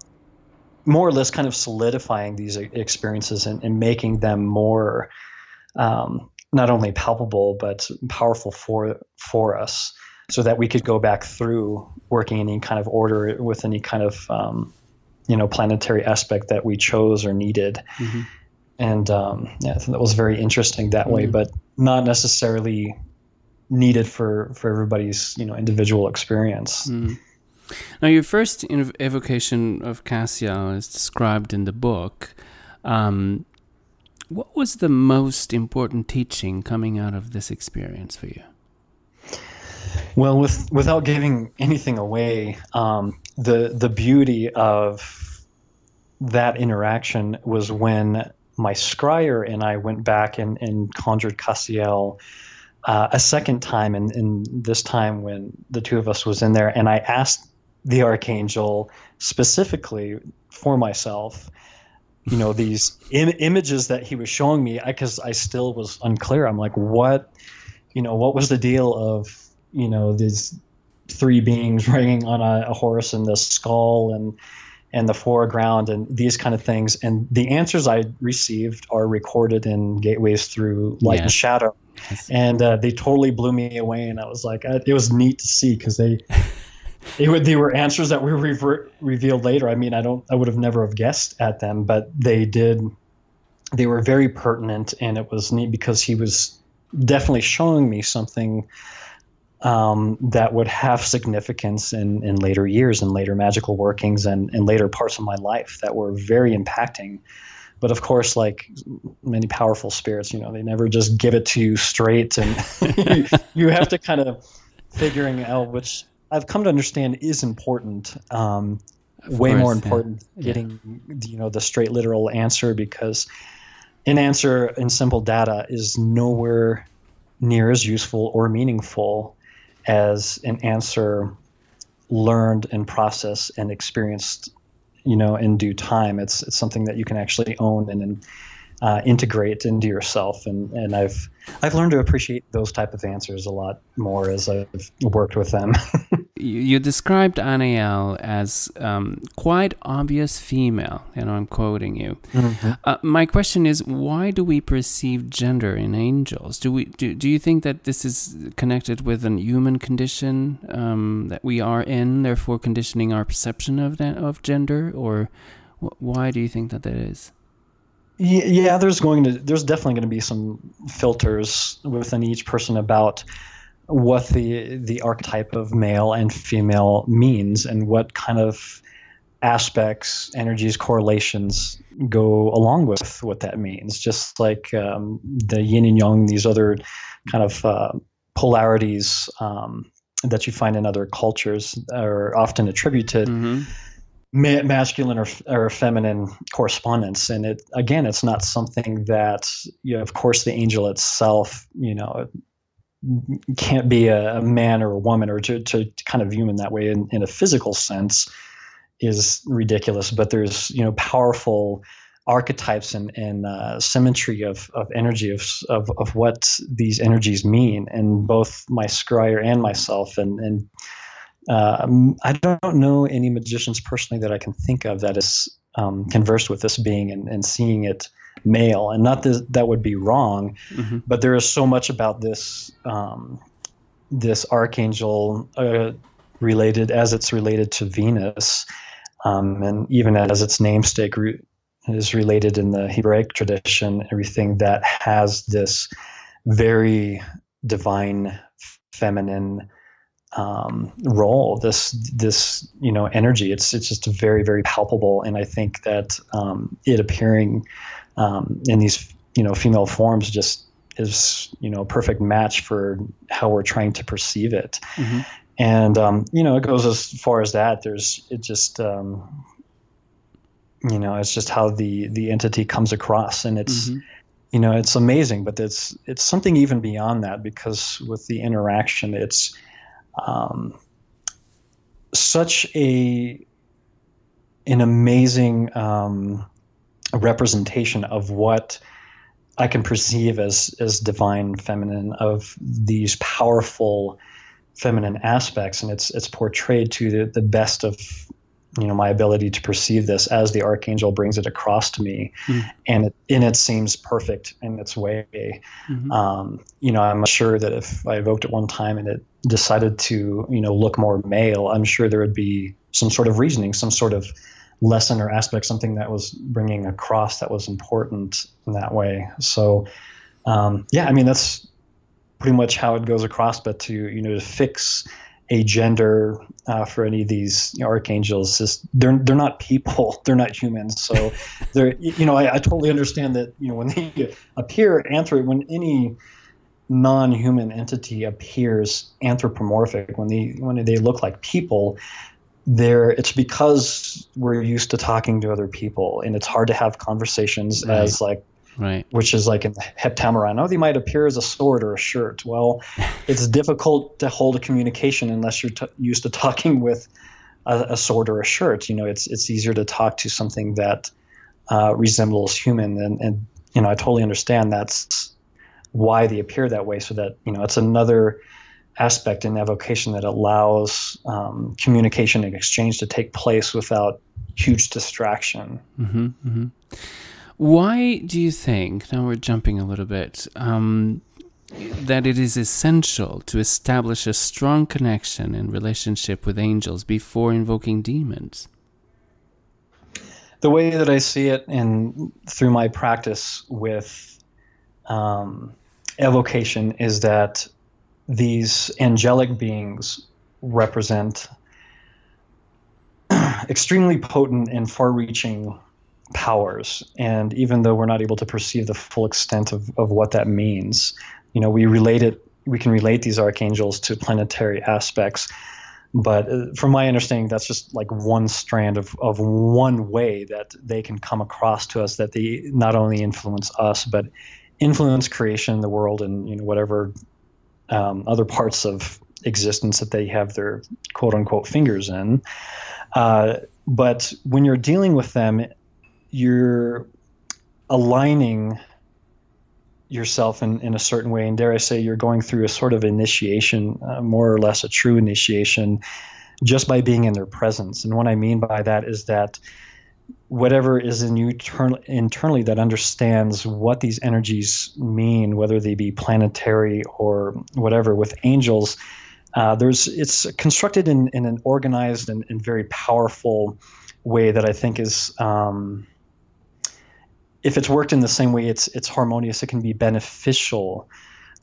more or less kind of solidifying these experiences and, and making them more um, not only palpable but powerful for for us, so that we could go back through working in any kind of order with any kind of um, you know planetary aspect that we chose or needed. Mm-hmm. And um, yeah, I think that was very interesting that mm-hmm. way, but not necessarily needed for for everybody's you know individual experience. Mm. Now, your first evocation of Cassiel is described in the book. Um, what was the most important teaching coming out of this experience for you? Well, with without giving anything away, um, the the beauty of that interaction was when my scryer and I went back and, and conjured Cassiel uh, a second time, and, and this time when the two of us was in there, and I asked the archangel specifically for myself you know these Im- images that he was showing me because I, I, still was unclear. I'm like what you know what was the deal of you know these three beings riding on a, a horse and the skull and and the foreground and these kind of things? And the answers i received are recorded in gateways through light yes. and shadow. And uh, they totally blew me away and i was like I, it was neat to see because they they were they were answers that were revert, revealed later. I mean, I don't I would have never have guessed at them, but they did. They were very pertinent, and it was neat because he was definitely showing me something um, that would have significance in, in later years and later magical workings and, in later parts of my life that were very impacting. But of course, like many powerful spirits, you know, they never just give it to you straight, and you, you have to kind of figuring out which I've come to understand is important. Um, way course, more important yeah. getting yeah. you know the straight literal answer because an answer in simple data is nowhere near as useful or meaningful as an answer learned and processed and experienced you know in due time it's it's something that you can actually own and, and uh, integrate into yourself. And, and I've I've learned to appreciate those type of answers a lot more as I've worked with them. you described Anael as um, quite obvious female, and I'm quoting you. Mm-hmm. Uh, my question is, why do we perceive gender in angels? Do we do, do you think that this is connected with an human condition um, that we are in, therefore conditioning our perception of that, of gender, or wh- why do you think that that is? Yeah, there's going to there's definitely going to be some filters within each person about what the the archetype of male and female means and what kind of aspects, energies, correlations go along with what that means. Just like um, the yin and yang, these other kind of uh, polarities um, that you find in other cultures are often attributed. Mm-hmm ma- masculine or, or feminine correspondence. And it again it's not something that you know of course the angel itself you know can't be a, a man or a woman or to, to kind of view him in that way in, in a physical sense is ridiculous. But there's you know powerful archetypes and, and uh, symmetry of, of energy of, of, of what these energies mean. And both my scryer and myself and, and um, I don't know any magicians personally that I can think of that is um, conversed with this being and, and seeing it male. And not that that would be wrong, mm-hmm. but there is so much about this um, this archangel uh, related as it's related to Venus, um, and even as its namesake re- is related in the Hebraic tradition. Everything that has this very divine, feminine um, role, this this you know energy. It's it's just very very palpable, and I think that um, it appearing um, in these you know female forms just is you know a perfect match for how we're trying to perceive it. Mm-hmm. And um, you know it goes as far as that. There's it just um, you know it's just how the the entity comes across, and it's. Mm-hmm you know it's amazing but it's it's something even beyond that because with the interaction it's um, such a an amazing um, representation of what I can perceive as as divine feminine of these powerful feminine aspects, and it's it's portrayed to the, the best of you know my ability to perceive this as the archangel brings it across to me mm. and it, and it seems perfect in its way mm-hmm. um, you know i'm sure that if i evoked it one time and it decided to you know look more male i'm sure there would be some sort of reasoning some sort of lesson or aspect something that was bringing across that was important in that way so um, yeah i mean that's pretty much how it goes across but to you know to fix a gender uh, for any of these you know, archangels. Is they're they're not people. They're not humans. So they're you know I, I totally understand that you know when they appear anthro when any non-human entity appears anthropomorphic. When they when they look like people there it's because we're used to talking to other people and it's hard to have conversations right. as like right. which is like in the heptameron. Oh they might appear as a sword or a shirt. Well it's difficult to hold a communication unless you're t- used to talking with a, a, sword or a shirt. You know it's it's easier to talk to something that uh, resembles human and and you know i totally understand that's why they appear that way so that you know it's another aspect in evocation that allows um, communication and exchange to take place without huge distraction mm-hmm, mm-hmm. Why do you think, now we're jumping a little bit, um, that it is essential to establish a strong connection and relationship with angels before invoking demons? The way that I see it, and through my practice with um, evocation, is that these angelic beings represent extremely potent and far reaching powers. And even though we're not able to perceive the full extent of, of what that means, you know, we relate it, we can relate these archangels to planetary aspects. But uh, from my understanding, that's just like one strand of, of one way that they can come across to us that they not only influence us, but influence creation in the world and, you know, whatever um, other parts of existence that they have their quote unquote fingers in. Uh, but when you're dealing with them you're aligning yourself in, in a certain way. And dare I say, you're going through a sort of initiation, uh, more or less a true initiation, just by being in their presence. And what I mean by that is that whatever is in you internally that understands what these energies mean, whether they be planetary or whatever, with angels. Uh, there's it's constructed in, in an organized and, and very powerful way that I think is um, if it's worked in the same way, it's it's harmonious. It can be beneficial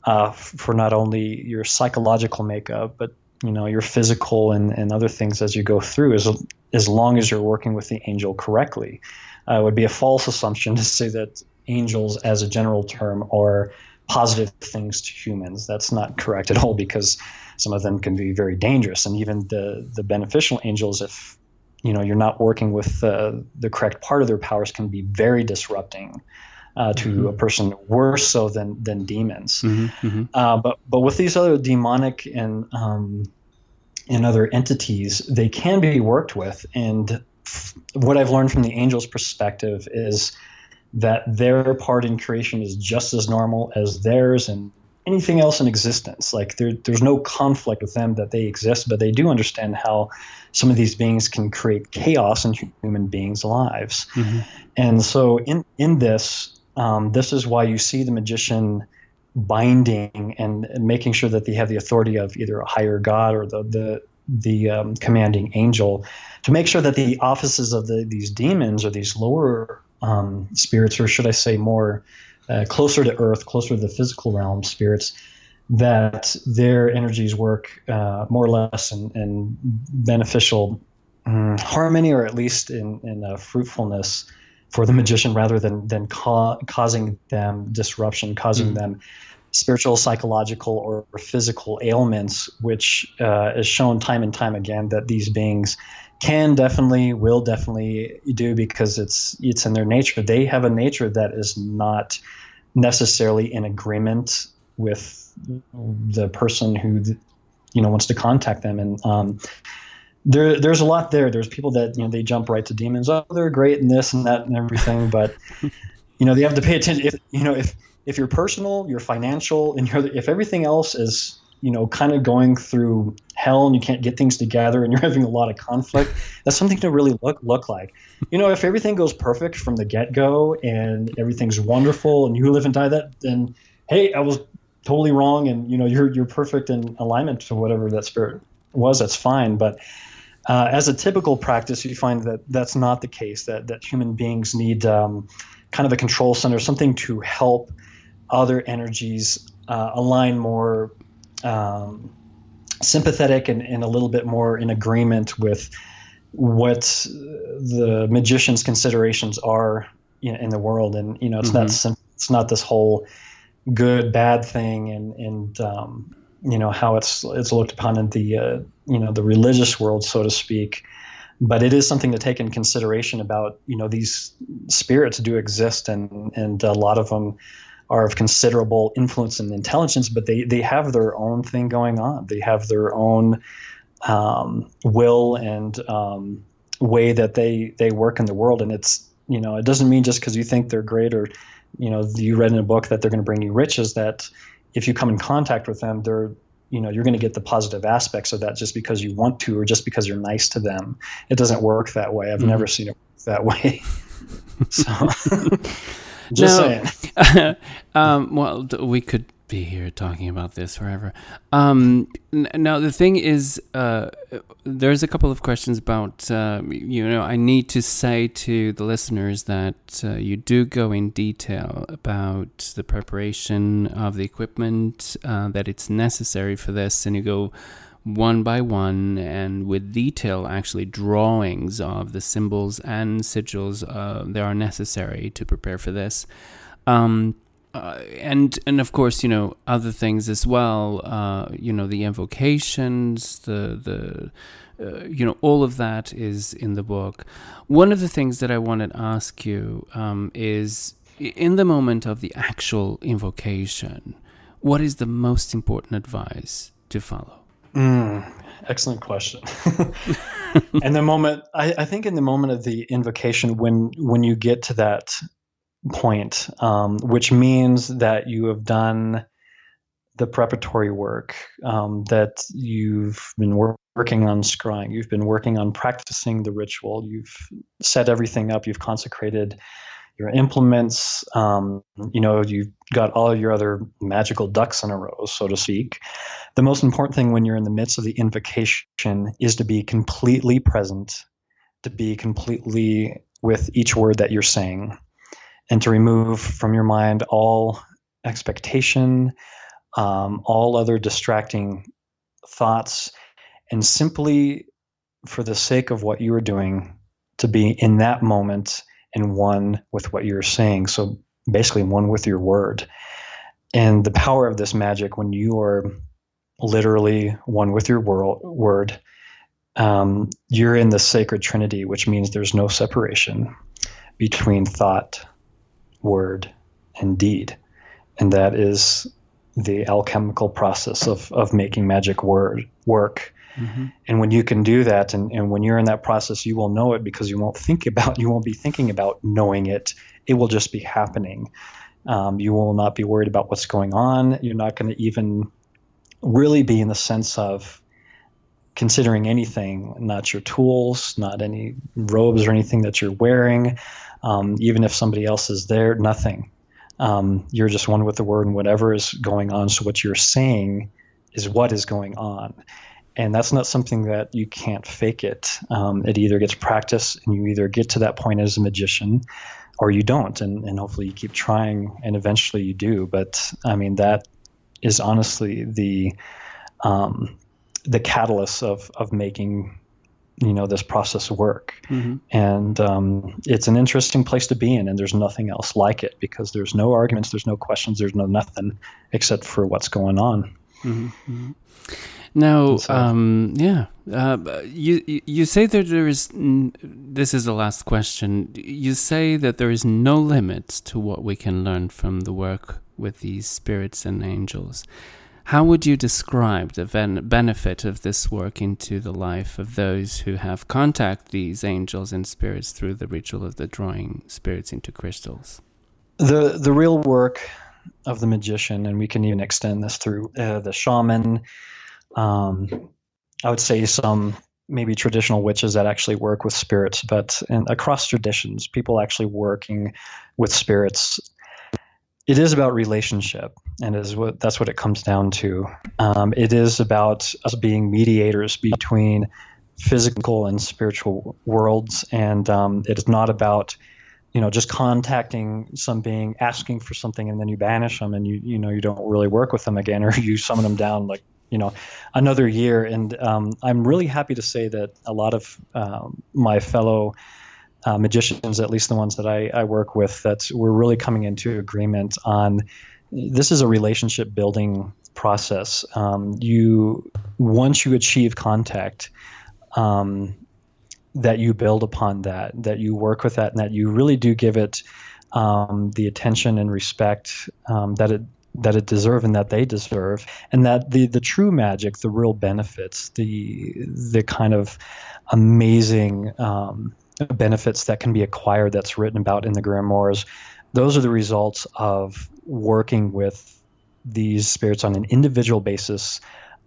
uh, for not only your psychological makeup, but you know your physical and, and other things as you go through. As as long as you're working with the angel correctly, uh, it would be a false assumption to say that angels, as a general term, are positive things to humans. That's not correct at all because some of them can be very dangerous, and even the the beneficial angels, if you know you're not working with uh, the correct part of their powers can be very disrupting uh, to mm-hmm. a person worse so than than demons mm-hmm, mm-hmm. Uh, but but with these other demonic and um, and other entities they can be worked with and f- what I've learned from the angels perspective is that their part in creation is just as normal as theirs and anything else in existence. Like there, there's no conflict with them that they exist, but they do understand how some of these beings can create chaos in human beings' lives. Mm-hmm. And so, in in this, um, this is why you see the magician binding and, and, making sure that they have the authority of either a higher god or the the the um, commanding angel to make sure that the offices of the, these demons or these lower um, spirits, or should I say more uh, closer to Earth, closer to the physical realm spirits, that their energies work uh, more or less in, in beneficial um, harmony, or at least in, in uh, fruitfulness for the magician, rather than than ca- causing them disruption, causing mm. them spiritual, psychological, or, physical ailments, which uh, is shown time and time again that these beings can definitely, will definitely do because it's it's in their nature. They have a nature that is not necessarily in agreement with the person who you know wants to contact them. And um, there, there's a lot there. There's people that you know they jump right to demons. Oh they're great and this and that and everything but you know they have to pay attention. If you know if if you're personal you're financial and you're if everything else is you know, kind of going through hell and you can't get things together and you're having a lot of conflict, that's something to really look look like. You know, if everything goes perfect from the get go and everything's wonderful and you live and die that, then hey, I was totally wrong and you know you're you're perfect in alignment to whatever that spirit was. That's fine, but uh, as a typical practice, you find that that's not the case. That that human beings need um, kind of a control center, something to help other energies uh, align more um, sympathetic and, and a little bit more in agreement with what the magician's considerations are in, in the world. And you know, it's mm-hmm. not it's not this whole good bad thing and and um, you know how it's it's looked upon in the uh, you know the religious world, so to speak. But it is something to take in consideration about you know these spirits do exist and and a lot of them are of considerable influence and intelligence, but they, they have their own thing going on. They have their own um, will and um, way that they, they work in the world. And it's, you know, it doesn't mean just because you think they're great or, you know, you read in a book that they're going to bring you riches that if you come in contact with them, they're, you know, you're going to get the positive aspects of that just because you want to or just because you're nice to them. It doesn't work that way. I've mm-hmm. never seen it that way. so. Just no, saying. um, well, we could be here talking about this forever. Um, n- now, the thing is, uh, there's a couple of questions about, uh, you know, I need to say to the listeners that uh, you do go in detail about the preparation of the equipment, uh, that it's necessary for this, and you go one by one and with detail actually drawings of the symbols and sigils uh, that are necessary to prepare for this. Um, uh, and and of course you know other things as well uh, you know the invocations the the uh, you know all of that is in the book. One of the things that i wanted to ask you um, is in the moment of the actual invocation what is the most important advice to follow Mm, excellent question. and the moment, I, I, think, in the moment of the invocation, when when you get to that point, um, which means that you have done the preparatory work, um, that you've been wor- working on scrying, you've been working on practicing the ritual, you've set everything up, you've consecrated your implements, um, you know, you've got all your other magical ducks in a row, so to speak. The most important thing when you're in the midst of the invocation is to be completely present, to be completely with each word that you're saying, and to remove from your mind all expectation, um, all other distracting thoughts, and simply for the sake of what you are doing, to be in that moment and one with what you're saying. So basically, one with your word. And the power of this magic, when you are literally one with your world, word, um, you're in the sacred trinity, which means there's no separation between thought, word, and deed. And that is the alchemical process of, of making magic word work. Mm-hmm. And when you can do that, and, and when you're in that process, you will know it because you won't think about, you won't be thinking about knowing it. It will just be happening. Um, you will not be worried about what's going on. You're not going to even really be in the sense of considering anything, not your tools, not any robes or anything that you're wearing. Um, even if somebody else is there, nothing. Um, you're just one with the word and whatever is going on. So what you're saying is what is going on. And that's not something that you can't fake it. Um, it either gets practice and you either get to that point as a magician or you don't. And, and hopefully you keep trying and eventually you do. But I mean, that is honestly the, um, the catalyst of, of making you know this process work mm-hmm. and um, it's an interesting place to be in and there's nothing else like it because there's no arguments there's no questions there's no nothing except for what's going on mm-hmm. mm-hmm. Now so, um, yeah uh, you you say that there is this is the last question you say that there is no limit to what we can learn from the work with these spirits and angels how would you describe the benefit of this work into the life of those who have contact these angels and spirits through the ritual of the drawing spirits into crystals? The the real work of the magician, and we can even extend this through uh, the shaman. Um, I would say some maybe traditional witches that actually work with spirits, but in, across traditions, people actually working with spirits it is about relationship and is what that's what it comes down to. Um, it is about us being mediators between physical and spiritual worlds and um, it is not about you know just contacting some being asking for something and then you banish them and you you know you don't really work with them again or you summon them down like you know another year and um, i'm really happy to say that a lot of um, my fellow uh, magicians, at least the ones that I, I work with, that we're really coming into agreement on. This is a relationship building process. Um, you once you achieve contact, um, that you build upon that, that you work with that, and that you really do give it um, the attention and respect um, that it that it deserve and that they deserve, and that the the true magic, the real benefits, the the kind of amazing um, benefits that can be acquired that's written about in the grimoires those are the results of working with these spirits on an individual basis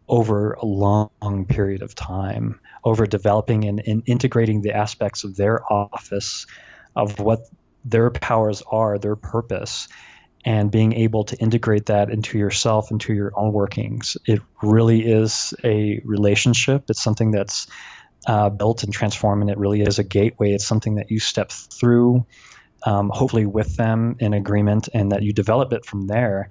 over a long period of time over developing and, and integrating the aspects of their office of what their powers are their purpose and being able to integrate that into yourself into your own workings it really is a relationship it's something that's uh, built and transformed, and it really is a gateway. It's something that you step through, um, hopefully with them in agreement, and that you develop it from there.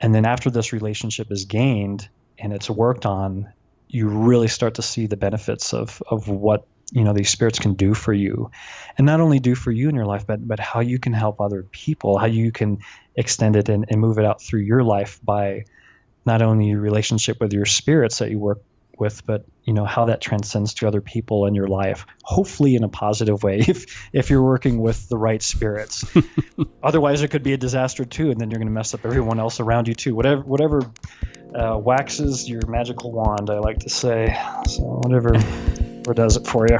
And then after this relationship is gained and it's worked on, you really start to see the benefits of of what you know these spirits can do for you, and not only do for you in your life, but but how you can help other people, how you can extend it and, and move it out through your life by not only your relationship with your spirits that you work with, but you know how that transcends to other people in your life. Hopefully, in a positive way, if if you're working with the right spirits. Otherwise, it could be a disaster too, and then you're going to mess up everyone else around you too. Whatever whatever uh, waxes your magical wand, I like to say. So whatever, whatever does it for you.